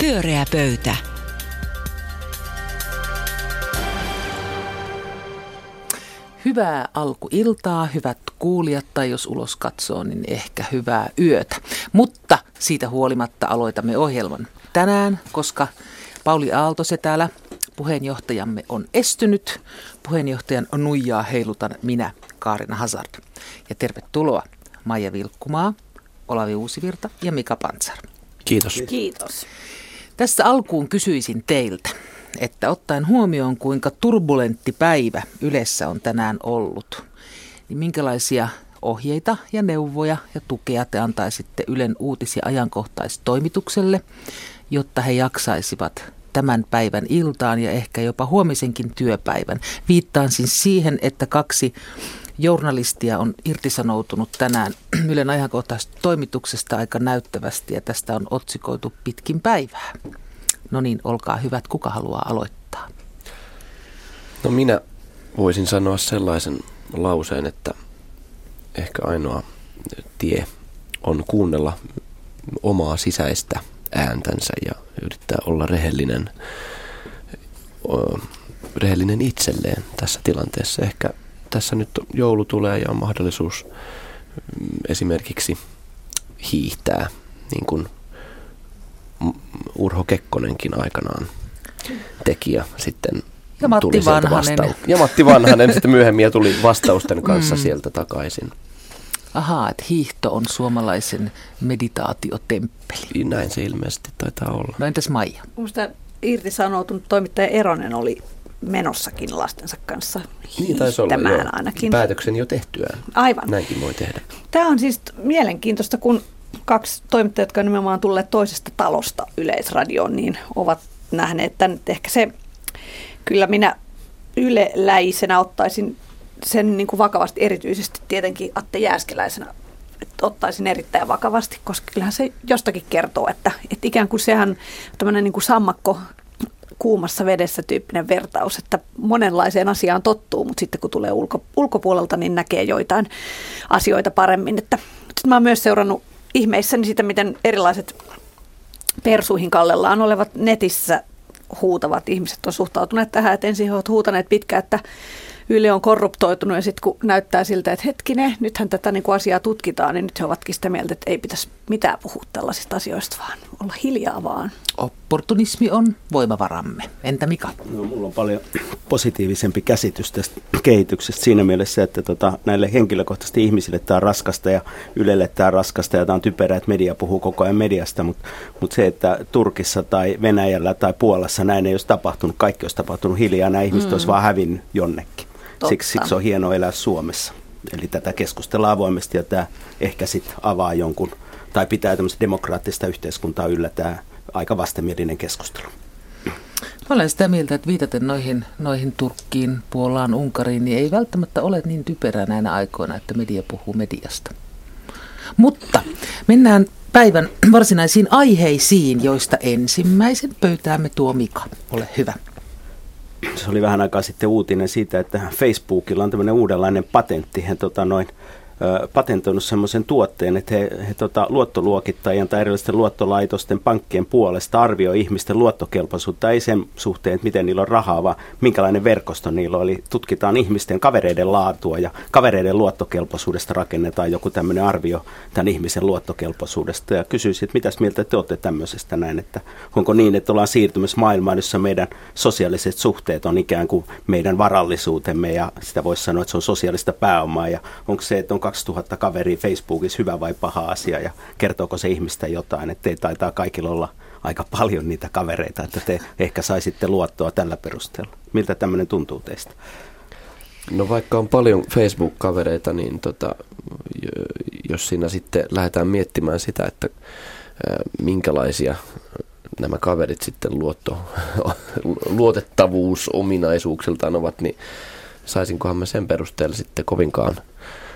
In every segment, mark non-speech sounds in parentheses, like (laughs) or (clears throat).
Pyöreä pöytä. Hyvää alkuiltaa, hyvät kuulijat, tai jos ulos katsoo, niin ehkä hyvää yötä. Mutta siitä huolimatta aloitamme ohjelman tänään, koska Pauli Aalto se täällä puheenjohtajamme on estynyt. Puheenjohtajan nuijaa heilutan minä, Kaarina Hazard. Ja tervetuloa Maija Vilkkumaa, Olavi Uusivirta ja Mika Pantsar. Kiitos. Kiitos. Tässä alkuun kysyisin teiltä, että ottaen huomioon kuinka turbulentti päivä Ylessä on tänään ollut, niin minkälaisia ohjeita ja neuvoja ja tukea te antaisitte Ylen uutis- ja ajankohtaistoimitukselle, jotta he jaksaisivat tämän päivän iltaan ja ehkä jopa huomisenkin työpäivän. Viittaan siis siihen, että kaksi journalistia on irtisanoutunut tänään (clears throat) Ylen ajankohtaisesta toimituksesta aika näyttävästi ja tästä on otsikoitu pitkin päivää. No niin, olkaa hyvät, kuka haluaa aloittaa? No minä voisin sanoa sellaisen lauseen, että ehkä ainoa tie on kuunnella omaa sisäistä ääntänsä ja yrittää olla rehellinen, rehellinen itselleen tässä tilanteessa. Ehkä tässä nyt joulu tulee ja on mahdollisuus mm, esimerkiksi hiihtää, niin kuin Urho Kekkonenkin aikanaan teki ja sitten ja Matti tuli Vanhanen. Vastau- ja Matti Vanhanen sitten myöhemmin ja tuli vastausten kanssa mm. sieltä takaisin. Ahaa, että hiihto on suomalaisen meditaatiotemppeli. Näin se ilmeisesti taitaa olla. No entäs Maija? Minusta irtisanoutunut toimittaja Eronen oli menossakin lastensa kanssa Niin taisi olla, joo. ainakin. Päätöksen jo tehtyään. Aivan. Näinkin voi tehdä. Tämä on siis mielenkiintoista, kun kaksi toimittajaa, jotka on nimenomaan tulleet toisesta talosta yleisradioon, niin ovat nähneet tämän. että Ehkä se, kyllä minä yleläisenä ottaisin sen niin kuin vakavasti, erityisesti tietenkin Atte Jääskeläisenä ottaisin erittäin vakavasti, koska kyllähän se jostakin kertoo, että, että ikään kuin sehän tämmöinen niin kuin sammakko kuumassa vedessä tyyppinen vertaus, että monenlaiseen asiaan tottuu, mutta sitten kun tulee ulko, ulkopuolelta, niin näkee joitain asioita paremmin. Että, sitten mä oon myös seurannut ihmeissäni sitä, miten erilaiset persuihin kallellaan olevat netissä huutavat ihmiset on suhtautuneet tähän, että ensin he ovat huutaneet pitkään, että Yle on korruptoitunut ja sitten kun näyttää siltä, että hetkinen, nythän tätä niin kuin asiaa tutkitaan, niin nyt he ovatkin sitä mieltä, että ei pitäisi mitään puhua tällaisista asioista, vaan olla hiljaa vaan. Opportunismi on voimavaramme. Entä Mika? No, mulla on paljon positiivisempi käsitys tästä kehityksestä siinä mielessä, että tota, näille henkilökohtaisesti ihmisille tämä on raskasta ja Ylelle tämä on raskasta ja tämä on typerää, että media puhuu koko ajan mediasta, mutta, mutta se, että Turkissa tai Venäjällä tai Puolassa näin ei olisi tapahtunut, kaikki olisi tapahtunut hiljaa, nämä ihmiset mm. olisi vaan hävinnyt jonnekin. Siksi, siksi on hienoa elää Suomessa. Eli tätä keskustellaan avoimesti ja tämä ehkä sitten avaa jonkun, tai pitää tämmöistä demokraattista yhteiskuntaa yllä tämä aika vastenmielinen keskustelu. Mä olen sitä mieltä, että viitaten noihin, noihin Turkkiin, Puolaan, Unkariin, niin ei välttämättä ole niin typerää näinä aikoina, että media puhuu mediasta. Mutta mennään päivän varsinaisiin aiheisiin, joista ensimmäisen pöytäämme tuo Mika. Ole hyvä se oli vähän aikaa sitten uutinen siitä, että Facebookilla on tämmöinen uudenlainen patentti. He tota, noin, patentoinut semmoisen tuotteen, että he, he tota, luottoluokittajien tai erilaisten luottolaitosten pankkien puolesta arvioi ihmisten luottokelpoisuutta, ei sen suhteen, että miten niillä on rahaa, vaan minkälainen verkosto niillä on. Eli tutkitaan ihmisten kavereiden laatua ja kavereiden luottokelpoisuudesta rakennetaan joku tämmöinen arvio tämän ihmisen luottokelpoisuudesta. Ja kysyisin, että mitäs mieltä te olette tämmöisestä näin, että onko niin, että ollaan siirtymässä maailmaan, jossa meidän sosiaaliset suhteet on ikään kuin meidän varallisuutemme ja sitä voisi sanoa, että se on sosiaalista pääomaa ja onko se, että on 2000 kaveria Facebookissa hyvä vai paha asia ja kertooko se ihmistä jotain, että te taitaa kaikilla olla aika paljon niitä kavereita, että te ehkä saisitte luottoa tällä perusteella. Miltä tämmöinen tuntuu teistä? No vaikka on paljon Facebook-kavereita, niin tota, jos siinä sitten lähdetään miettimään sitä, että minkälaisia nämä kaverit sitten luotto, (laughs) luotettavuus ominaisuuksiltaan ovat, niin saisinkohan mä sen perusteella sitten kovinkaan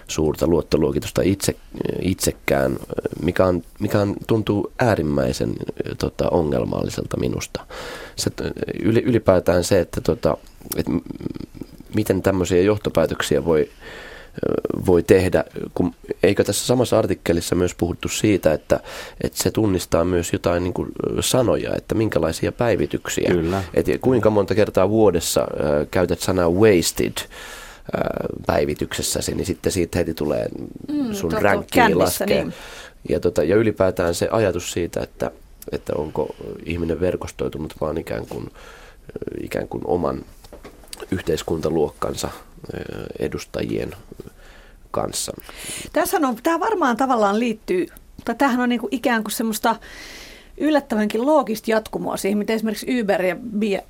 suurta luottoluokitusta itse, itsekään, mikä, on, mikä on, tuntuu äärimmäisen tota, ongelmalliselta minusta. Se, ylipäätään se, että, tota, että miten tämmöisiä johtopäätöksiä voi voi tehdä. Kun, eikö tässä samassa artikkelissa myös puhuttu siitä, että, että se tunnistaa myös jotain niin kuin sanoja, että minkälaisia päivityksiä. Kyllä. Et kuinka monta kertaa vuodessa äh, käytät sanaa wasted päivityksessäsi, niin sitten siitä heti tulee mm, sun rankkiin laskee. Niin. Ja, tota, ja ylipäätään se ajatus siitä, että, että onko ihminen verkostoitunut vaan ikään kuin, ikään kuin oman yhteiskuntaluokkansa edustajien kanssa. Tässä on, tämä varmaan tavallaan liittyy, tai tämähän on niin kuin ikään kuin semmoista yllättävänkin loogista jatkumoa siihen, miten esimerkiksi Uber ja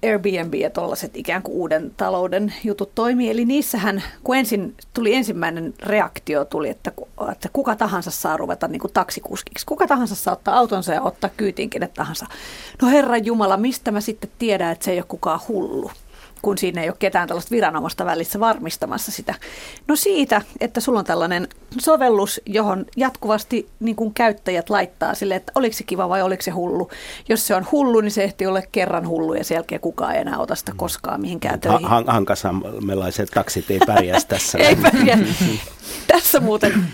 Airbnb ja tuollaiset ikään kuin uuden talouden jutut toimii. Eli niissähän, kun ensin tuli ensimmäinen reaktio, tuli, että, että kuka tahansa saa ruveta niin kuin taksikuskiksi. Kuka tahansa saa ottaa autonsa ja ottaa kyytiin kenet tahansa. No Herran Jumala, mistä mä sitten tiedän, että se ei ole kukaan hullu? Kun siinä ei ole ketään tällaista viranomaista välissä varmistamassa sitä. No siitä, että sulla on tällainen sovellus, johon jatkuvasti niin kuin käyttäjät laittaa sille, että oliko se kiva vai oliko se hullu. Jos se on hullu, niin se ehti olla kerran hullu ja sen jälkeen kukaan ei enää ota sitä koskaan mihinkään töihin. Ha- hankasammelaiset taksit ei pärjää tässä. (laughs) ei pärjää. tässä muuten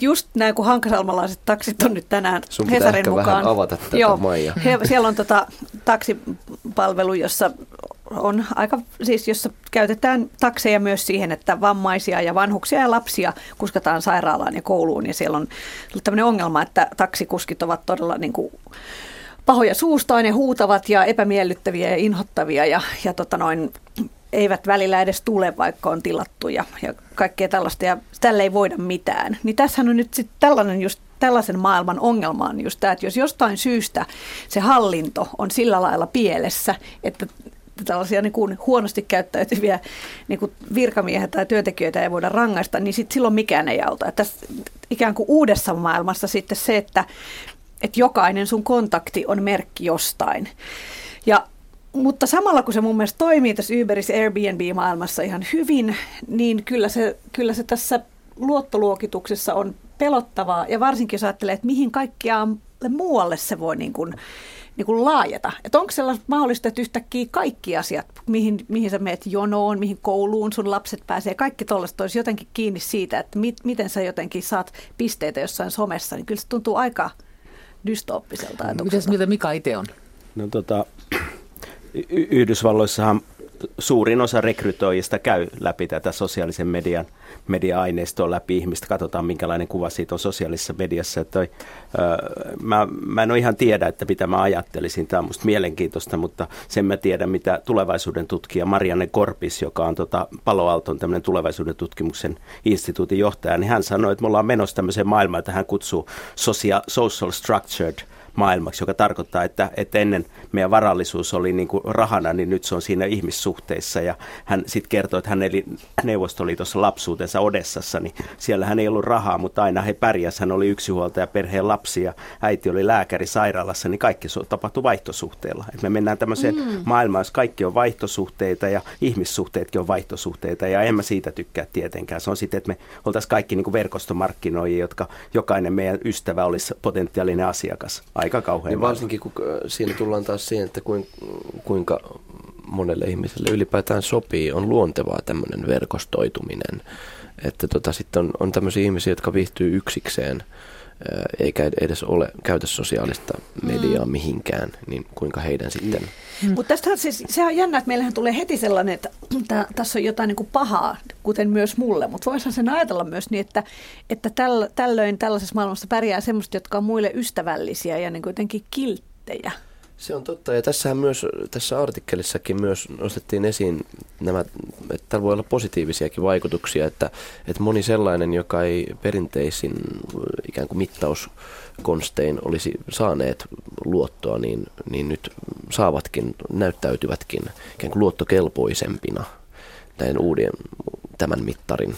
just näin, kun hankasalmalaiset taksit on nyt tänään Sun Hesarin mukaan. vähän avata tätä Joo, Maija. He, siellä on tota, taksipalvelu, jossa on aika, siis jossa käytetään takseja myös siihen, että vammaisia ja vanhuksia ja lapsia kuskataan sairaalaan ja kouluun. Ja siellä on tämmöinen ongelma, että taksikuskit ovat todella niin kuin pahoja suustaan ja huutavat ja epämiellyttäviä ja inhottavia ja, ja tota noin, eivät välillä edes tule, vaikka on tilattu ja, ja kaikkea tällaista, ja tälle ei voida mitään. Niin tässä on nyt sitten tällainen just tällaisen maailman ongelma on just tämä, että jos jostain syystä se hallinto on sillä lailla pielessä, että tällaisia niin kuin huonosti käyttäytyviä niin kuin virkamiehiä tai työntekijöitä ei voida rangaista, niin sit silloin mikään ei auta. Että tässä ikään kuin uudessa maailmassa sitten se, että, että jokainen sun kontakti on merkki jostain. Ja mutta samalla kun se mun mielestä toimii tässä Uberissa Airbnb-maailmassa ihan hyvin, niin kyllä se, kyllä se tässä luottoluokituksessa on pelottavaa. Ja varsinkin jos ajattelee, että mihin kaikkiaan muualle se voi niin kuin, niin kuin laajata. Että onko sellaista mahdollista, että yhtäkkiä kaikki asiat, mihin, mihin sä meet jonoon, mihin kouluun sun lapset pääsee, kaikki tuollaiset olisi jotenkin kiinni siitä, että mit, miten sä jotenkin saat pisteitä jossain somessa, niin kyllä se tuntuu aika dystooppiselta ajatukselta. Mites, mitä Mika itse on? No tota, Y- Yhdysvalloissahan suurin osa rekrytoijista käy läpi tätä sosiaalisen median media-aineistoa läpi ihmistä. Katsotaan, minkälainen kuva siitä on sosiaalisessa mediassa. Toi, ö, mä, mä en ole ihan tiedä, että mitä mä ajattelisin. Tämä on musta mielenkiintoista, mutta sen mä tiedän, mitä tulevaisuuden tutkija Marianne Korpis, joka on tota Palo Alton tämmöinen tulevaisuuden tutkimuksen instituutin johtaja, niin hän sanoi, että me ollaan menossa tämmöiseen maailmaan, että hän kutsuu social, social structured – maailmaksi, joka tarkoittaa, että, että ennen meidän varallisuus oli niin kuin rahana, niin nyt se on siinä ihmissuhteissa. Ja hän sitten kertoi, että hän eli Neuvostoliitossa lapsuutensa Odessassa, niin siellä hän ei ollut rahaa, mutta aina he pärjäsivät. Hän oli yksinhuoltaja, perheen lapsi ja äiti oli lääkäri sairaalassa, niin kaikki tapahtui vaihtosuhteella. Et me mennään tämmöiseen mm. maailmaan, jossa kaikki on vaihtosuhteita ja ihmissuhteetkin on vaihtosuhteita ja en mä siitä tykkää tietenkään. Se on sitten, että me oltaisiin kaikki niin kuin verkostomarkkinoijia, jotka jokainen meidän ystävä olisi potentiaalinen asiakas aika kauhean. Niin varsinkin kun äh, siinä tullaan taas siihen, että kuinka monelle ihmiselle ylipäätään sopii, on luontevaa tämmöinen verkostoituminen. Että tota, sitten on, on tämmöisiä ihmisiä, jotka viihtyy yksikseen – eikä edes ole käytä sosiaalista mediaa mm. mihinkään, niin kuinka heidän sitten... Mm. Mutta tästä siis, se on jännä, että meillähän tulee heti sellainen, että (clears throat) t- tässä on jotain niin kuin pahaa, kuten myös mulle, mutta voisihan sen ajatella myös niin, että, että täl, tällöin tällaisessa maailmassa pärjää semmoista, jotka on muille ystävällisiä ja niin kuitenkin kilttejä. Se on totta, ja tässähän myös, tässä artikkelissakin myös nostettiin esiin nämä, että täällä voi olla positiivisiakin vaikutuksia, että, että moni sellainen, joka ei perinteisin ikään kuin mittauskonstein olisi saaneet luottoa, niin, niin nyt saavatkin, näyttäytyvätkin ikään kuin luottokelpoisempina näiden uuden, tämän mittarin,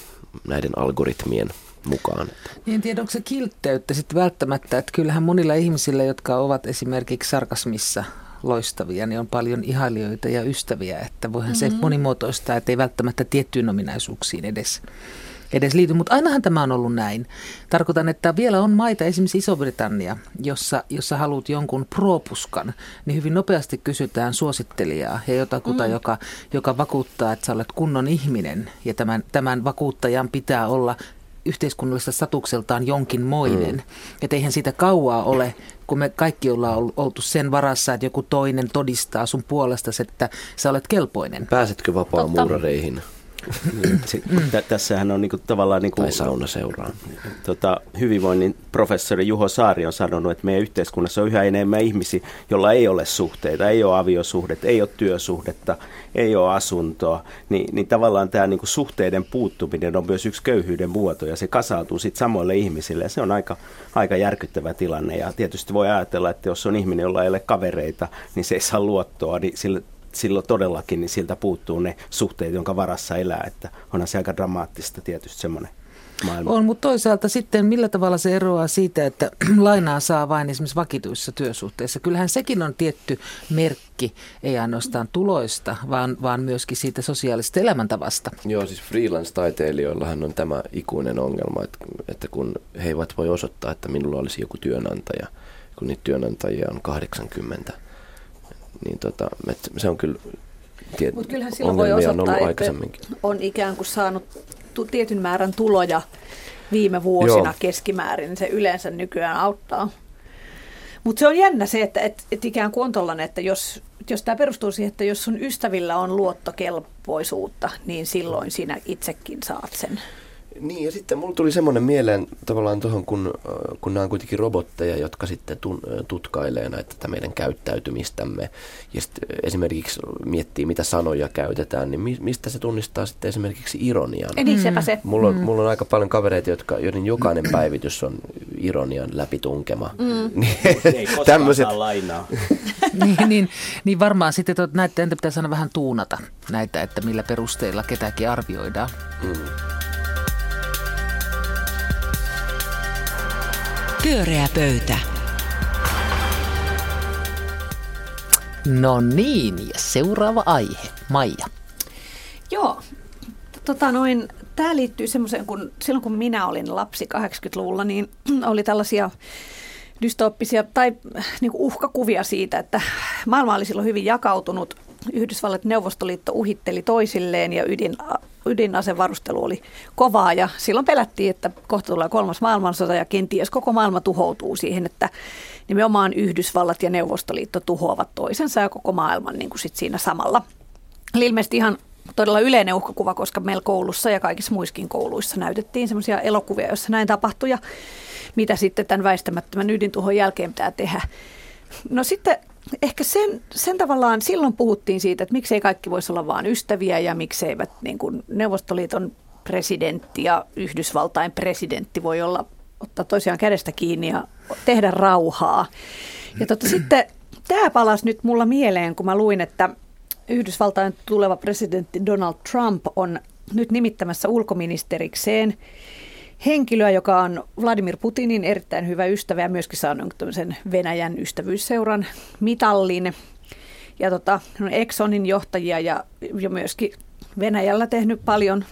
näiden algoritmien mukaan. Niin en tiedä, onko se kiltteyttä sitten välttämättä, että kyllähän monilla ihmisillä, jotka ovat esimerkiksi sarkasmissa loistavia, niin on paljon ihailijoita ja ystäviä, että voihan mm-hmm. se monimuotoistaa, että ei välttämättä tiettyyn ominaisuuksiin edes edes liity, mutta ainahan tämä on ollut näin. Tarkoitan, että vielä on maita, esimerkiksi Iso-Britannia, jossa, jossa haluat jonkun propuskan, niin hyvin nopeasti kysytään suosittelijaa ja jotakuta, mm. joka, joka vakuuttaa, että sä olet kunnon ihminen ja tämän, tämän vakuuttajan pitää olla yhteiskunnallisesta statukseltaan jonkinmoinen. Mm. Että eihän siitä kauaa ole, kun me kaikki ollaan oltu sen varassa, että joku toinen todistaa sun puolesta, että sä olet kelpoinen. Pääsetkö vapaa-muurareihin? Niin, t- tässähän on niinku tavallaan... Niinku, tai saunaseuraan. Tota, hyvinvoinnin professori Juho Saari on sanonut, että meidän yhteiskunnassa on yhä enemmän ihmisiä, joilla ei ole suhteita, ei ole aviosuhdetta, ei ole työsuhdetta, ei ole asuntoa. Ni, niin tavallaan tämä niinku suhteiden puuttuminen on myös yksi köyhyyden muoto ja se kasautuu sitten samoille ihmisille ja se on aika, aika järkyttävä tilanne. Ja tietysti voi ajatella, että jos on ihminen, jolla ei ole kavereita, niin se ei saa luottoa, niin sille silloin todellakin niin siltä puuttuu ne suhteet, jonka varassa elää. Että onhan se aika dramaattista tietysti semmoinen maailma. On, mutta toisaalta sitten millä tavalla se eroaa siitä, että (clears throat) lainaa saa vain esimerkiksi vakituissa työsuhteissa. Kyllähän sekin on tietty merkki, ei ainoastaan tuloista, vaan, vaan myöskin siitä sosiaalisesta elämäntavasta. Joo, siis freelance-taiteilijoillahan on tämä ikuinen ongelma, että, että kun he eivät voi osoittaa, että minulla olisi joku työnantaja, kun niitä työnantajia on 80, niin tota, se on kyllä tiet, Mutta kyllähän silloin voi osoittaa, on että on ikään kuin saanut tietyn määrän tuloja viime vuosina Joo. keskimäärin, niin se yleensä nykyään auttaa. Mutta se on jännä se, että et, et ikään kuin on tollainen, että jos, jos tämä perustuu siihen, että jos sun ystävillä on luottokelpoisuutta, niin silloin sinä itsekin saat sen. Niin, ja sitten mulla tuli semmoinen mieleen tavallaan tuohon, kun, kun nämä on kuitenkin robotteja, jotka sitten tun, tutkailee näitä meidän käyttäytymistämme, ja sitten esimerkiksi miettii, mitä sanoja käytetään, niin mistä se tunnistaa sitten esimerkiksi ironian? Niin, sepä se. Mulla on, mm. mulla on aika paljon kavereita, jotka, joiden jokainen (clears throat) päivitys on ironian läpitunkema. Mm. Niin, Ei (laughs) tämmöiset... lainaa. (laughs) niin, niin, niin varmaan sitten näitä, entä pitäisi aina vähän tuunata näitä, että millä perusteilla ketäkin arvioidaan. Mm. Pyöreä pöytä. No niin, ja seuraava aihe. Maija. Joo, tota noin, tämä liittyy semmoiseen, kun silloin kun minä olin lapsi 80-luvulla, niin (clears throat) oli tällaisia dystooppisia tai niin uhkakuvia siitä, että maailma oli silloin hyvin jakautunut. Yhdysvallat Neuvostoliitto uhitteli toisilleen ja ydin, ydinasevarustelu oli kovaa ja silloin pelättiin, että kohta tulee kolmas maailmansota ja kenties koko maailma tuhoutuu siihen, että nimenomaan Yhdysvallat ja Neuvostoliitto tuhoavat toisensa ja koko maailman niin kuin sit siinä samalla. Eli ilmeisesti ihan todella yleinen uhkakuva, koska meillä koulussa ja kaikissa muissakin kouluissa näytettiin semmoisia elokuvia, joissa näin tapahtui ja mitä sitten tämän väistämättömän ydintuhon jälkeen pitää tehdä. No sitten ehkä sen, sen tavallaan silloin puhuttiin siitä, että miksei kaikki voisi olla vain ystäviä ja mikseivät niin kuin Neuvostoliiton presidentti ja Yhdysvaltain presidentti voi olla ottaa toisiaan kädestä kiinni ja tehdä rauhaa. Ja tota, sitten tämä palasi nyt mulla mieleen, kun mä luin, että Yhdysvaltain tuleva presidentti Donald Trump on nyt nimittämässä ulkoministerikseen henkilöä, joka on Vladimir Putinin erittäin hyvä ystävä ja myöskin saanut tämmöisen Venäjän ystävyysseuran mitallin. Ja tota, Exxonin johtajia ja, ja myöskin Venäjällä tehnyt paljon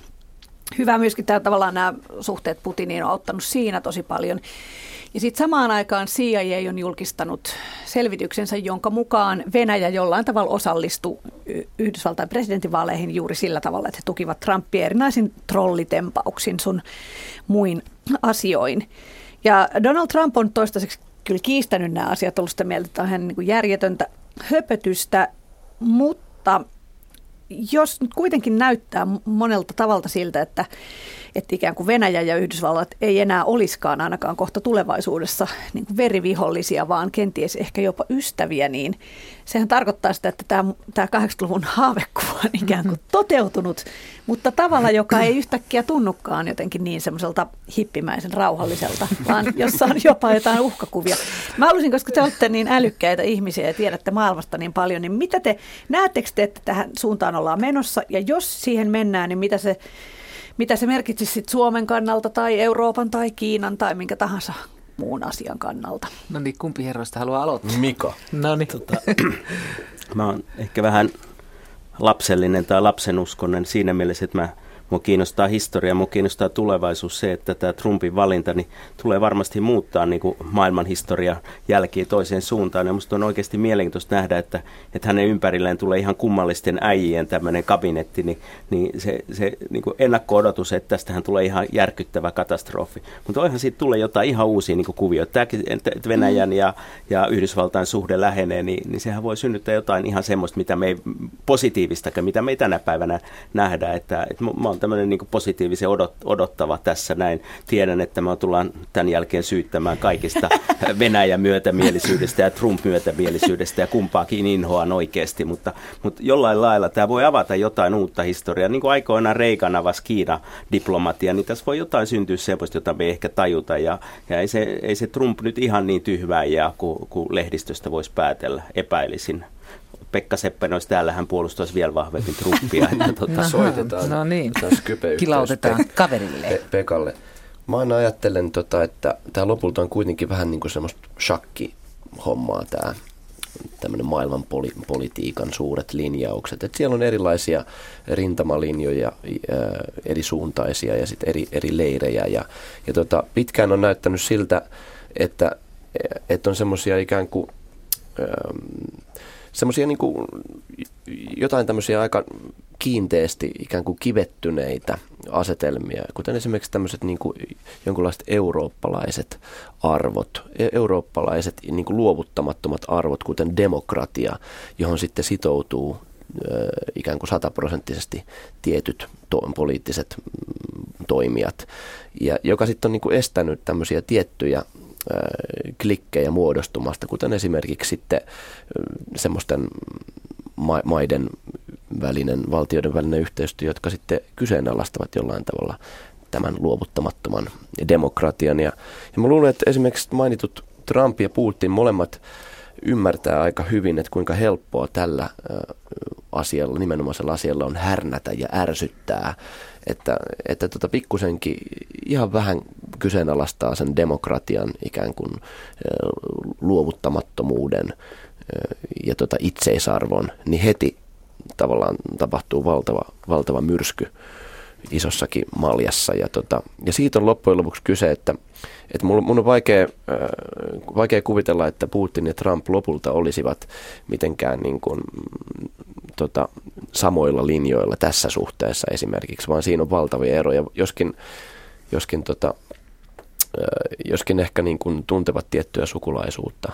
hyvää. Myöskin tämä, tavallaan nämä suhteet Putiniin on auttanut siinä tosi paljon. Ja sitten samaan aikaan CIA on julkistanut selvityksensä, jonka mukaan Venäjä jollain tavalla osallistui Yhdysvaltain presidentinvaaleihin juuri sillä tavalla, että he tukivat Trumpia erinäisin trollitempauksin sun muin asioin. Ja Donald Trump on toistaiseksi kyllä kiistänyt nämä asiat, ollut sitä mieltä, että on ihan niin järjetöntä höpötystä, mutta jos nyt kuitenkin näyttää monelta tavalta siltä, että että ikään kuin Venäjä ja Yhdysvallat ei enää olisikaan ainakaan kohta tulevaisuudessa niin kuin verivihollisia, vaan kenties ehkä jopa ystäviä, niin sehän tarkoittaa sitä, että tämä, tämä 80-luvun haavekuva on ikään kuin toteutunut, mutta tavalla, joka ei yhtäkkiä tunnukaan jotenkin niin semmoiselta hippimäisen rauhalliselta, vaan jossa on jopa jotain uhkakuvia. Mä haluaisin, koska te olette niin älykkäitä ihmisiä ja tiedätte maailmasta niin paljon, niin mitä te, näettekö te, että tähän suuntaan ollaan menossa, ja jos siihen mennään, niin mitä se mitä se merkitsisi sit Suomen kannalta tai Euroopan tai Kiinan tai minkä tahansa muun asian kannalta. No niin, kumpi herroista haluaa aloittaa? Mika. No niin. Tota, mä oon ehkä vähän lapsellinen tai lapsenuskonen siinä mielessä, että mä mua kiinnostaa historia, mua kiinnostaa tulevaisuus se, että tämä Trumpin valinta niin tulee varmasti muuttaa niin kuin maailman historia jälkiä toiseen suuntaan. Ja musta on oikeasti mielenkiintoista nähdä, että, että hänen ympärilleen tulee ihan kummallisten äijien tämmöinen kabinetti, niin, niin se, se niin kuin ennakko-odotus, että tästähän tulee ihan järkyttävä katastrofi. Mutta onhan siitä tulee jotain ihan uusia niin kuvioita. Tämäkin, että Venäjän ja, ja Yhdysvaltain suhde lähenee, niin, niin sehän voi synnyttää jotain ihan semmoista, mitä me ei, positiivistakaan, mitä me ei tänä päivänä nähdä. Että, että mä oon tämmöinen niin positiivisen odot, odottava tässä näin. Tiedän, että me tullaan tämän jälkeen syyttämään kaikista (laughs) Venäjän myötämielisyydestä ja Trump myötämielisyydestä ja kumpaakin inhoan oikeasti, mutta, mutta jollain lailla tämä voi avata jotain uutta historiaa. Niin kuin aikoinaan Reikan avasi Kiina-diplomatia, niin tässä voi jotain syntyä semmoista, jota me ei ehkä tajuta. Ja, ja ei, se, ei se Trump nyt ihan niin tyhvää jää, kuin, kuin lehdistöstä voisi päätellä, epäilisin. Pekka Seppänen olisi täällä, hän puolustaisi vielä vahvemmin Trumpia. (laughs) Että, tuota, no, soitetaan no niin. Kilautetaan Pe- kaverille. Pe- Pekalle. Mä aina ajattelen, tota, että tämä lopulta on kuitenkin vähän niin kuin semmoista shakki-hommaa tämä tämmöinen maailman poli- politiikan suuret linjaukset. Et siellä on erilaisia rintamalinjoja, ää, eri suuntaisia ja sitten eri, eri leirejä. Ja, ja tota, pitkään on näyttänyt siltä, että, että on semmoisia ikään kuin semmoisia niin jotain tämmöisiä aika kiinteästi ikään kuin kivettyneitä asetelmia, kuten esimerkiksi tämmöiset niin kuin jonkinlaiset eurooppalaiset arvot, e-, eurooppalaiset niin kuin luovuttamattomat arvot, kuten demokratia, johon sitten sitoutuu ikään kuin sataprosenttisesti tietyt to- poliittiset mm, toimijat, ja joka sitten on niin kuin estänyt tämmöisiä tiettyjä klikkejä muodostumasta, kuten esimerkiksi sitten semmoisten ma- maiden välinen, valtioiden välinen yhteistyö, jotka sitten kyseenalaistavat jollain tavalla tämän luovuttamattoman demokratian. Ja, ja mä luulen, että esimerkiksi mainitut Trump ja Putin molemmat ymmärtää aika hyvin, että kuinka helppoa tällä asialla, nimenomaisella asialla on härnätä ja ärsyttää, että, että tota pikkusenkin ihan vähän kyseenalaistaa sen demokratian ikään kuin luovuttamattomuuden ja tota itseisarvon, niin heti tavallaan tapahtuu valtava, valtava myrsky isossakin maljassa. Ja, tota, ja siitä on loppujen lopuksi kyse, että, että mun, mun on vaikea, äh, vaikea kuvitella, että Putin ja Trump lopulta olisivat mitenkään niin kuin, tota, samoilla linjoilla tässä suhteessa esimerkiksi, vaan siinä on valtavia eroja, joskin, joskin, tota, joskin ehkä niin kuin tuntevat tiettyä sukulaisuutta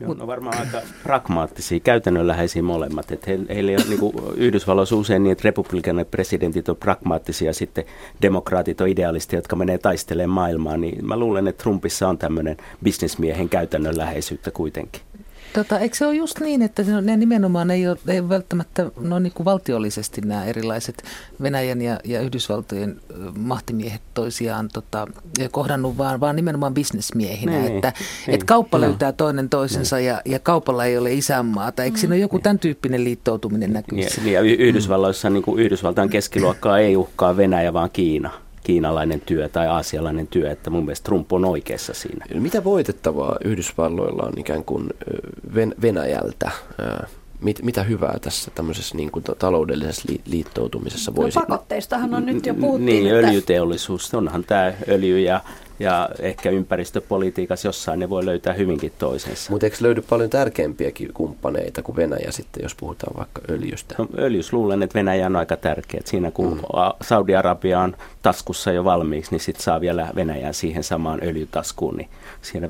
Joo, no varmaan aika pragmaattisia, käytännönläheisiä molemmat. Että he, heillä on niin Yhdysvalloissa usein niin, että republikaanit presidentit on pragmaattisia, sitten demokraatit on idealisteja, jotka menee taistelemaan maailmaa. Niin mä luulen, että Trumpissa on tämmöinen bisnesmiehen käytännönläheisyyttä kuitenkin. Tota, eikö se ole just niin, että ne nimenomaan ei ole, ei välttämättä no niin kuin valtiollisesti nämä erilaiset Venäjän ja, ja Yhdysvaltojen mahtimiehet toisiaan tota, kohdannut, vaan, vaan nimenomaan bisnesmiehinä, niin, että niin, et kauppa no. löytää toinen toisensa niin. ja, ja kaupalla ei ole isänmaata. Eikö mm. siinä ole joku tämän tyyppinen liittoutuminen näkyvissä? Niin, ja Yhdysvalloissa niin kuin Yhdysvaltain keskiluokkaa ei uhkaa Venäjä, vaan Kiina kiinalainen työ tai aasialainen työ, että mun mielestä Trump on oikeassa siinä. Mitä voitettavaa Yhdysvalloilla on ikään kuin Venäjältä? Mit, mitä hyvää tässä tämmöisessä niin kuin taloudellisessa liittoutumisessa voisi... No pakotteistahan on nyt jo puhuttiin. Niin, että... öljyteollisuus, onhan tämä öljy ja ja ehkä ympäristöpolitiikassa jossain ne voi löytää hyvinkin toisensa. Mutta eikö löydy paljon tärkeämpiäkin kumppaneita kuin Venäjä sitten, jos puhutaan vaikka öljystä? No, öljys luulen, että Venäjä on aika tärkeä. Siinä kun mm. Saudi-Arabia on taskussa jo valmiiksi, niin sitten saa vielä Venäjän siihen samaan öljytaskuun, niin siellä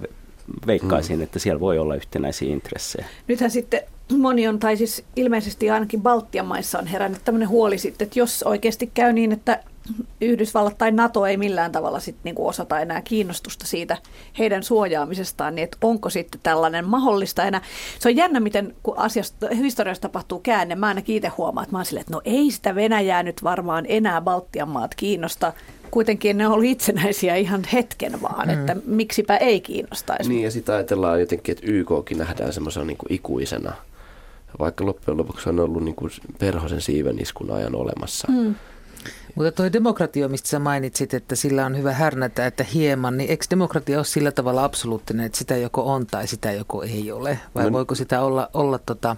veikkaisin, mm. että siellä voi olla yhtenäisiä intressejä. Nythän sitten moni on, tai siis ilmeisesti ainakin Baltian maissa on herännyt tämmöinen huoli sitten, että jos oikeasti käy niin, että Yhdysvallat tai NATO ei millään tavalla sit niinku osata enää kiinnostusta siitä heidän suojaamisestaan, niin että onko sitten tällainen mahdollista enää. Se on jännä, miten kun asiasta, historiassa tapahtuu käänne, mä ainakin itse huomaan, että mä oon silleen, että no ei sitä Venäjää nyt varmaan enää Baltian maat kiinnosta, kuitenkin ne on ollut itsenäisiä ihan hetken vaan, mm. että miksipä ei kiinnostaisi. Niin ja sitä ajatellaan jotenkin, että YKkin nähdään semmoisena niin ikuisena, vaikka loppujen lopuksi on ollut niin kuin perhosen siiven iskun ajan olemassa. Mm Mutta tuo demokratia, mistä sä mainitsit, että sillä on hyvä härnätä, että hieman, niin eikö demokratia ole sillä tavalla absoluuttinen, että sitä joko on tai sitä joko ei ole? Vai no, voiko sitä olla, olla tota,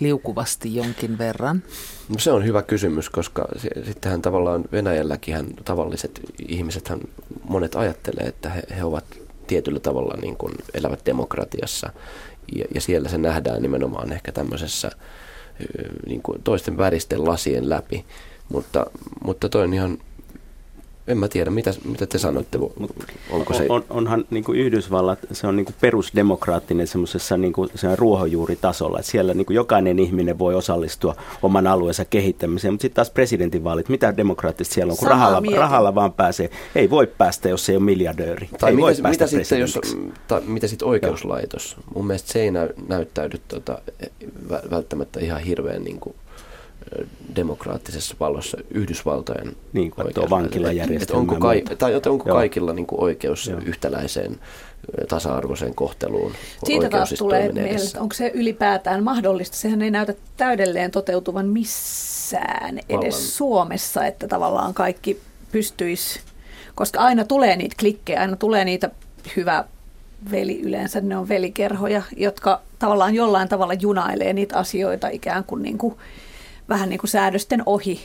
liukuvasti jonkin verran? No se on hyvä kysymys, koska sittenhän tavallaan Venäjälläkin hän, tavalliset ihmisethän monet ajattelee, että he, he ovat tietyllä tavalla niin kuin elävät demokratiassa. Ja, ja siellä se nähdään nimenomaan ehkä tämmöisessä niin kuin toisten väristen lasien läpi. Mutta, mutta toi on ihan en mä tiedä, mitä, mitä te sanoitte, onko se... On, onhan niin kuin Yhdysvallat, se on niin kuin perusdemokraattinen semmoisessa niin kuin ruohonjuuritasolla, että siellä niin kuin jokainen ihminen voi osallistua oman alueensa kehittämiseen, mutta sitten taas presidentinvaalit, mitä demokraattista siellä on, kun rahalla, rahalla vaan pääsee, ei voi päästä, jos ei ole miljardööri. Tai ei mitä, voi päästä mitä sitten, jos, ta, mitä sitten oikeuslaitos? Mun mielestä se ei näy, näyttäydy tota, välttämättä ihan hirveän niin kuin, demokraattisessa vallossa Yhdysvaltojen niin, vankilajärjestelmä. Onko, kai, tai onko kaikilla niin kuin oikeus Joo. yhtäläiseen tasa-arvoiseen kohteluun Siitä taas tulee mieleen, että onko se ylipäätään mahdollista. Sehän ei näytä täydelleen toteutuvan missään, edes Vallan. Suomessa, että tavallaan kaikki pystyisi, koska aina tulee niitä klikkejä, aina tulee niitä hyvä veli yleensä, ne on velikerhoja, jotka tavallaan jollain tavalla junailee niitä asioita ikään kuin, niin kuin vähän niin kuin säädösten ohi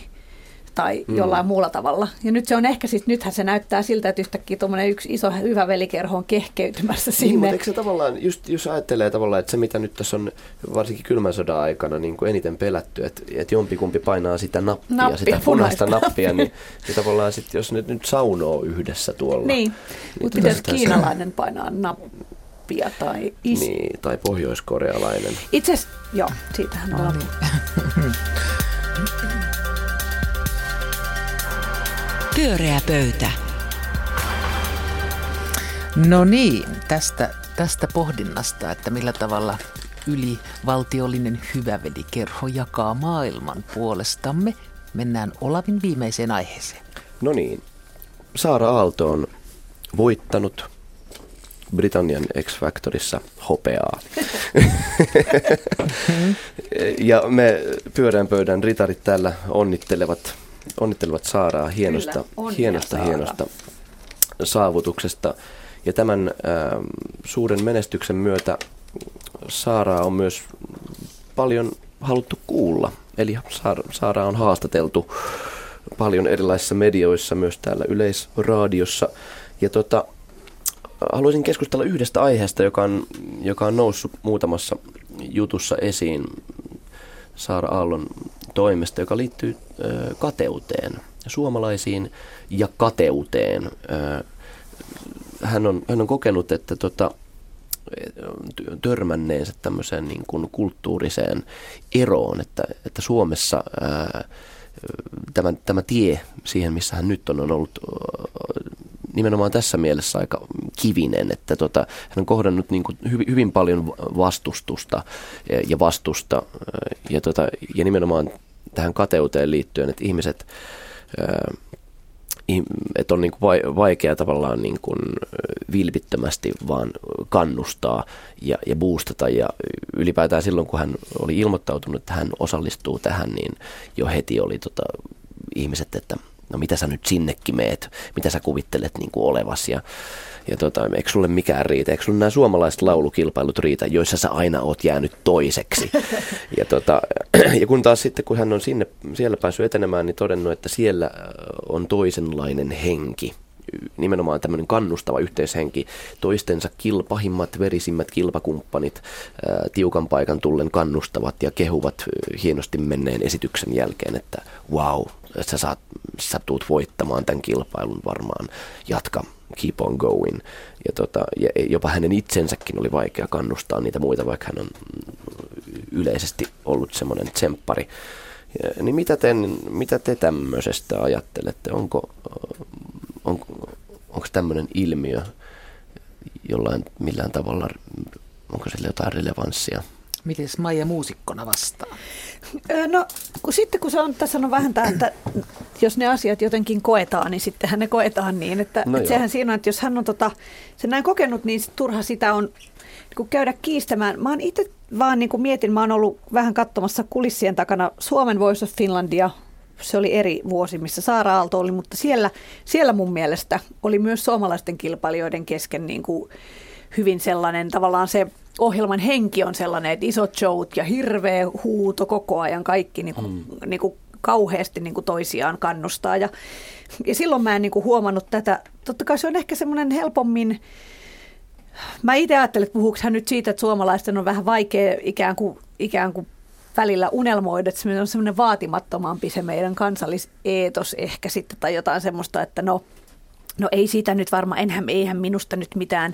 tai mm. jollain muulla tavalla. Ja nyt se on ehkä siis, nythän se näyttää siltä, että yhtäkkiä tuommoinen yksi iso hyvä velikerho on kehkeytymässä sinne. Niin, mutta eikö se tavallaan, just jos ajattelee tavallaan, että se mitä nyt tässä on varsinkin kylmän sodan aikana niin kuin eniten pelätty, että, että jompikumpi painaa sitä nappia, nappia sitä punaista nappia, niin, niin tavallaan sitten jos nyt, nyt saunoo yhdessä tuolla. Niin, niin mutta pitäisi kiinalainen painaa nappia tai... Is... Niin, tai pohjoiskorealainen. Itse asiassa, joo, siitähän on. No niin. (laughs) Pyöreä pöytä. No niin, tästä, tästä pohdinnasta, että millä tavalla ylivaltiollinen hyvävelikerho jakaa maailman puolestamme, mennään Olavin viimeiseen aiheeseen. No niin, Saara Aalto on voittanut Britannian X-Factorissa hopeaa. ja me pyörän pöydän ritarit täällä onnittelevat onnittelevat Saaraa hienosta, Kyllä, hienosta, Saara. hienosta saavutuksesta. Ja tämän äh, suuren menestyksen myötä Saaraa on myös paljon haluttu kuulla. Eli Saaraa on haastateltu paljon erilaisissa medioissa, myös täällä yleisradiossa. Ja tota, haluaisin keskustella yhdestä aiheesta, joka on, joka on noussut muutamassa jutussa esiin Saara Aallon toimesta, joka liittyy kateuteen, suomalaisiin ja kateuteen. Hän on, hän on kokenut, että tota, törmänneensä tämmöiseen niin kuin kulttuuriseen eroon, että, että Suomessa ää, tämä, tämä tie siihen, missä hän nyt on, on ollut nimenomaan tässä mielessä aika kivinen, että tota, hän on kohdannut niin kuin hyvin, hyvin paljon vastustusta ja vastusta ja, tota, ja nimenomaan tähän kateuteen liittyen, että ihmiset, että on niin kuin vaikea tavallaan niin kuin vilpittömästi vaan kannustaa ja, ja boostata ja ylipäätään silloin kun hän oli ilmoittautunut, että hän osallistuu tähän, niin jo heti oli tota, ihmiset, että no mitä sä nyt sinnekin meet, mitä sä kuvittelet niin kuin olevas ja ja tota, eikö sulle mikään riitä? Eikö sulle nämä suomalaiset laulukilpailut riitä, joissa sä aina oot jäänyt toiseksi? (laughs) Ja, tota, (clears throat) ja kun taas sitten, kun hän on sinne, siellä päässyt etenemään, niin todennut, että siellä on toisenlainen henki nimenomaan tämmöinen kannustava yhteishenki, toistensa kil, pahimmat, verisimmät kilpakumppanit tiukan paikan tullen kannustavat ja kehuvat hienosti menneen esityksen jälkeen, että wow, sä, saat, sä tuut voittamaan tämän kilpailun varmaan, jatka keep on going. Ja, tota, ja jopa hänen itsensäkin oli vaikea kannustaa niitä muita, vaikka hän on yleisesti ollut semmoinen tsemppari. Ja, niin mitä te, mitä te tämmöisestä ajattelette? Onko, on, onko tämmöinen ilmiö jollain millään tavalla, onko sillä jotain relevanssia? Miten Maija muusikkona vastaa? No kun sitten kun se on, tässä on vähän tämä, että jos ne asiat jotenkin koetaan, niin sittenhän ne koetaan niin. Että, no että sehän siinä on, että jos hän on tota, sen näin kokenut, niin turha sitä on niin kuin käydä kiistämään. Mä oon itse vaan niin kuin mietin, mä oon ollut vähän katsomassa kulissien takana Suomen Voice of Finlandia se oli eri vuosi, missä Saara Aalto oli, mutta siellä, siellä mun mielestä oli myös suomalaisten kilpailijoiden kesken niin kuin hyvin sellainen tavallaan se ohjelman henki on sellainen, että isot showt ja hirveä huuto koko ajan, kaikki niin kuin, mm. niin kuin kauheasti niin kuin toisiaan kannustaa. Ja, ja silloin mä en niin kuin huomannut tätä. Totta kai se on ehkä semmoinen helpommin, mä itse ajattelin, että puhuuko hän nyt siitä, että suomalaisten on vähän vaikea ikään kuin, ikään kuin välillä unelmoida, että se on semmoinen vaatimattomampi se meidän kansalliseetos ehkä sitten, tai jotain semmoista, että no, no ei siitä nyt varmaan, enhän, eihän minusta nyt mitään,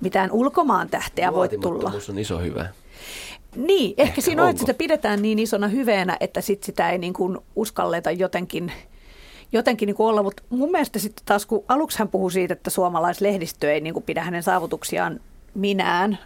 mitään ulkomaan tähteä voi tulla. on iso hyvä. Niin, ehkä, ehkä siinä on, että sitä pidetään niin isona hyveenä, että sit sitä ei niin kuin uskalleta jotenkin, jotenkin niin kuin olla. Mutta mun mielestä sitten taas, kun aluksi hän puhui siitä, että suomalaislehdistö ei niin kuin pidä hänen saavutuksiaan minään,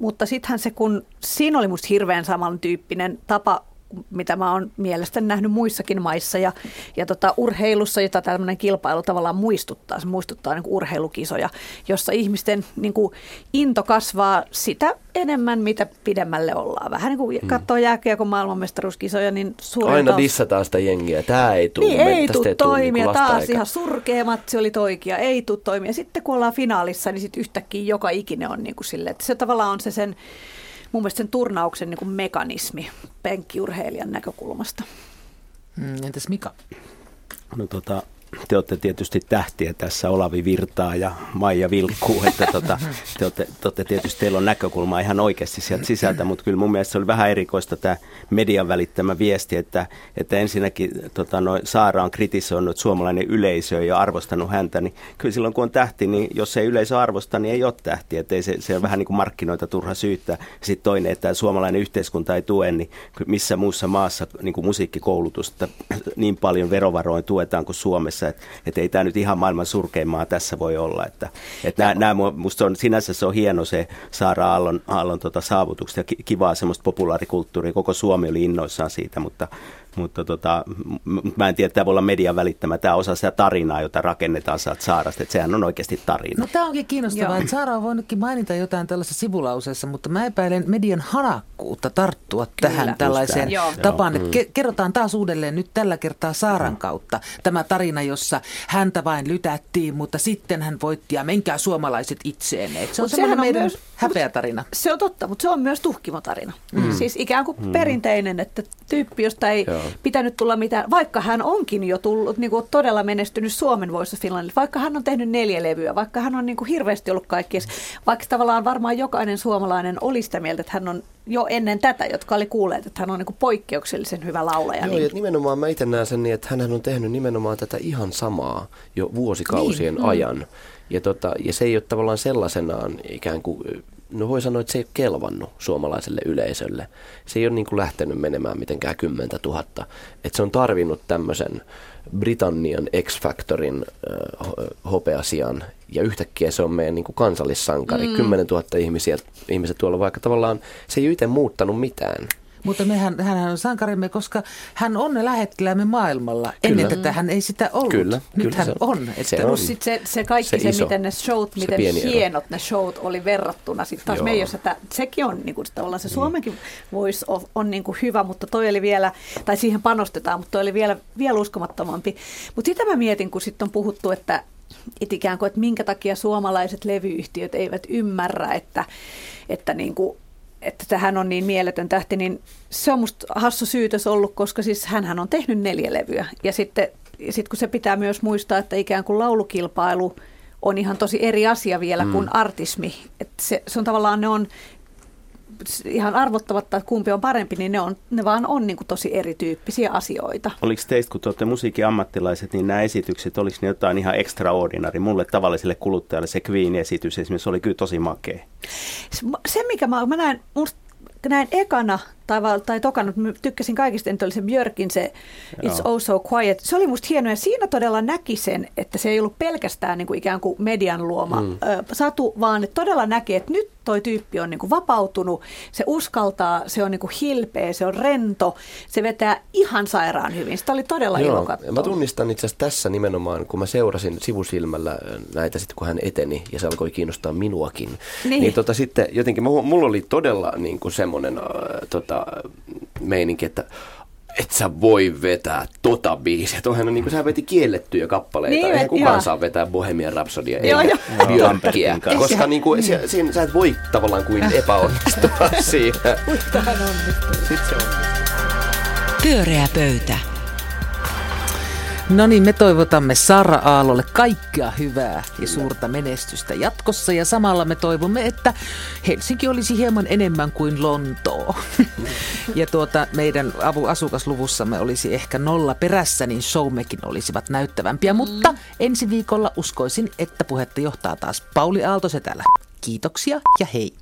mutta sittenhän se, kun siinä oli musta hirveän samantyyppinen tapa mitä mä oon mielestäni nähnyt muissakin maissa ja, ja tota, urheilussa, jota tämmöinen kilpailu tavallaan muistuttaa, se muistuttaa niin kuin urheilukisoja, jossa ihmisten niin kuin into kasvaa sitä enemmän, mitä pidemmälle ollaan. Vähän niin kuin mm. katsoo jääkiekon maailmanmestaruuskisoja, niin Aina taas... dissataan sitä jengiä, tämä ei tule. Niin, ei tule niinku toimia, niin taas ihan surkea matsi oli toikia, ei tule toimia. Sitten kun ollaan finaalissa, niin sitten yhtäkkiä joka ikinen on niin kuin sille, että se tavallaan on se sen mun mielestä sen turnauksen niin kuin mekanismi penkkiurheilijan näkökulmasta. Mm, entäs Mika? No tota, te olette tietysti tähtiä tässä, Olavi Virtaa ja Maija Vilkkuu, että tota, te, olette, te olette tietysti, teillä on näkökulma ihan oikeasti sieltä sisältä, mutta kyllä mun mielestä se oli vähän erikoista tämä median välittämä viesti, että, että ensinnäkin tota, no, Saara on kritisoinut, suomalainen yleisö ja arvostanut häntä, niin kyllä silloin kun on tähti, niin jos ei yleisö arvosta, niin ei ole tähti, että ei se, se on vähän niin kuin markkinoita turha syyttää. Sitten toinen, että suomalainen yhteiskunta ei tue, niin missä muussa maassa niin kuin musiikkikoulutusta niin paljon verovaroin tuetaan kuin Suomessa, tässä, että, että ei tämä nyt ihan maailman surkeimmaa tässä voi olla. Että, että nämä, nämä, musta on, sinänsä se on hieno se Saara Aallon, Aallon tota saavutukset ja kivaa semmoista populaarikulttuuria. Koko Suomi oli innoissaan siitä, mutta mutta tota, mä en tiedä, että tämä voi olla median välittämä. Tämä osa sitä tarinaa, jota rakennetaan saat Saarasta, että sehän on oikeasti tarina. No tämä onkin kiinnostavaa, Joo. että Saara on voinutkin mainita jotain tällaisessa sivulauseessa, mutta mä epäilen median hanakkuutta tarttua Kyllä. tähän tällaiseen tapaan, että mm. kerrotaan taas uudelleen nyt tällä kertaa Saaran kautta tämä tarina, jossa häntä vain lytättiin, mutta sitten hän voitti ja menkää suomalaiset itseenne. Et se on semmoinen meidän myös, häpeä tarina. Se on totta, mutta se on myös tuhkimotarina. Mm. Siis ikään kuin mm. perinteinen, että tyyppi, josta ei Joo. Pitänyt tulla mitään, vaikka hän onkin jo tullut niin kuin todella menestynyt Suomen Voice Finlandille, vaikka hän on tehnyt neljä levyä, vaikka hän on niin kuin hirveästi ollut kaikki, vaikka tavallaan varmaan jokainen suomalainen oli sitä mieltä, että hän on jo ennen tätä, jotka oli kuulleet, että hän on niin kuin poikkeuksellisen hyvä laulaja. Joo, niin. ja nimenomaan mä itse näen sen niin, että hän on tehnyt nimenomaan tätä ihan samaa jo vuosikausien niin. Mm. ajan. Ja, tota, ja se ei ole tavallaan sellaisenaan ikään kuin no voi sanoa, että se ei ole kelvannut suomalaiselle yleisölle. Se ei ole niin kuin lähtenyt menemään mitenkään kymmentä tuhatta. Että se on tarvinnut tämmöisen Britannian X-Factorin äh, hopeasian ja yhtäkkiä se on meidän niin kuin kansallissankari. Mm. 10 000 ihmisiä, ihmiset tuolla, vaikka tavallaan se ei itse muuttanut mitään. Mutta mehän, hän on sankarimme, koska hän on ne lähettilämme maailmalla. Kyllä. Ennen tätä hän ei sitä ollut. Kyllä, Nyt kyllä hän se on. Että se, on. Sit se, se kaikki se, se miten ne showt, miten hienot ero. ne showt oli verrattuna sitten taas meidän, että sekin on niin kuin, tavallaan se niin. Suomenkin voisi on, on niin kuin hyvä, mutta toi oli vielä, tai siihen panostetaan, mutta toi oli vielä, vielä uskomattomampi. Mutta sitä mä mietin, kun sitten on puhuttu, että että ikään kuin, että minkä takia suomalaiset levyyhtiöt eivät ymmärrä, että, että niin kuin että tähän on niin mieletön tähti, niin se on musta hassu syytös ollut, koska siis hän on tehnyt neljä levyä. Ja sitten sit kun se pitää myös muistaa, että ikään kuin laulukilpailu on ihan tosi eri asia vielä mm. kuin artismi. Että se, se on tavallaan, ne on ihan arvottamatta, että kumpi on parempi, niin ne, on, ne vaan on niin kuin tosi erityyppisiä asioita. Oliko teistä, kun te olette musiikin ammattilaiset, niin nämä esitykset, oliko ne jotain ihan extraordinary? Mulle tavalliselle kuluttajalle se Queen-esitys esimerkiksi oli kyllä tosi makea. Se, mikä mä, mä näen, musta näin ekana tai, tai tokana, tykkäsin kaikista, että oli se Björkin se It's Joo. Oh So Quiet. Se oli musta hienoa ja siinä todella näki sen, että se ei ollut pelkästään niin kuin ikään kuin median luoma mm. ö, satu, vaan että todella näki, että nyt toi tyyppi on niin kuin vapautunut, se uskaltaa, se on niin kuin hilpeä, se on rento, se vetää ihan sairaan hyvin. Sitä oli todella Joo, ilo katsoa. Mä tunnistan itse asiassa tässä nimenomaan, kun mä seurasin sivusilmällä näitä sitten, kun hän eteni ja se alkoi kiinnostaa minuakin. Niin, niin tota, sitten jotenkin mulla oli todella niin kuin semmoinen äh, tota, meininki, että et sä voi vetää tota biisiä. Tuohan on niin kuin sä veti kiellettyjä kappaleita. Niin, Eihän kukaan joo. saa vetää Bohemian Rhapsodia joo. Björkkiä. Joo, Koska niin kuin, se, siinä, sä et voi tavallaan kuin epäonnistua (laughs) siinä. Sitten se on. Pyöreä pöytä. No niin, me toivotamme Sara Aallolle kaikkea hyvää ja suurta menestystä jatkossa. Ja samalla me toivomme, että Helsinki olisi hieman enemmän kuin Lontoo. ja tuota, meidän avu- asukasluvussamme olisi ehkä nolla perässä, niin showmekin olisivat näyttävämpiä. Mutta ensi viikolla uskoisin, että puhetta johtaa taas Pauli Aalto-Setälä. Kiitoksia ja hei!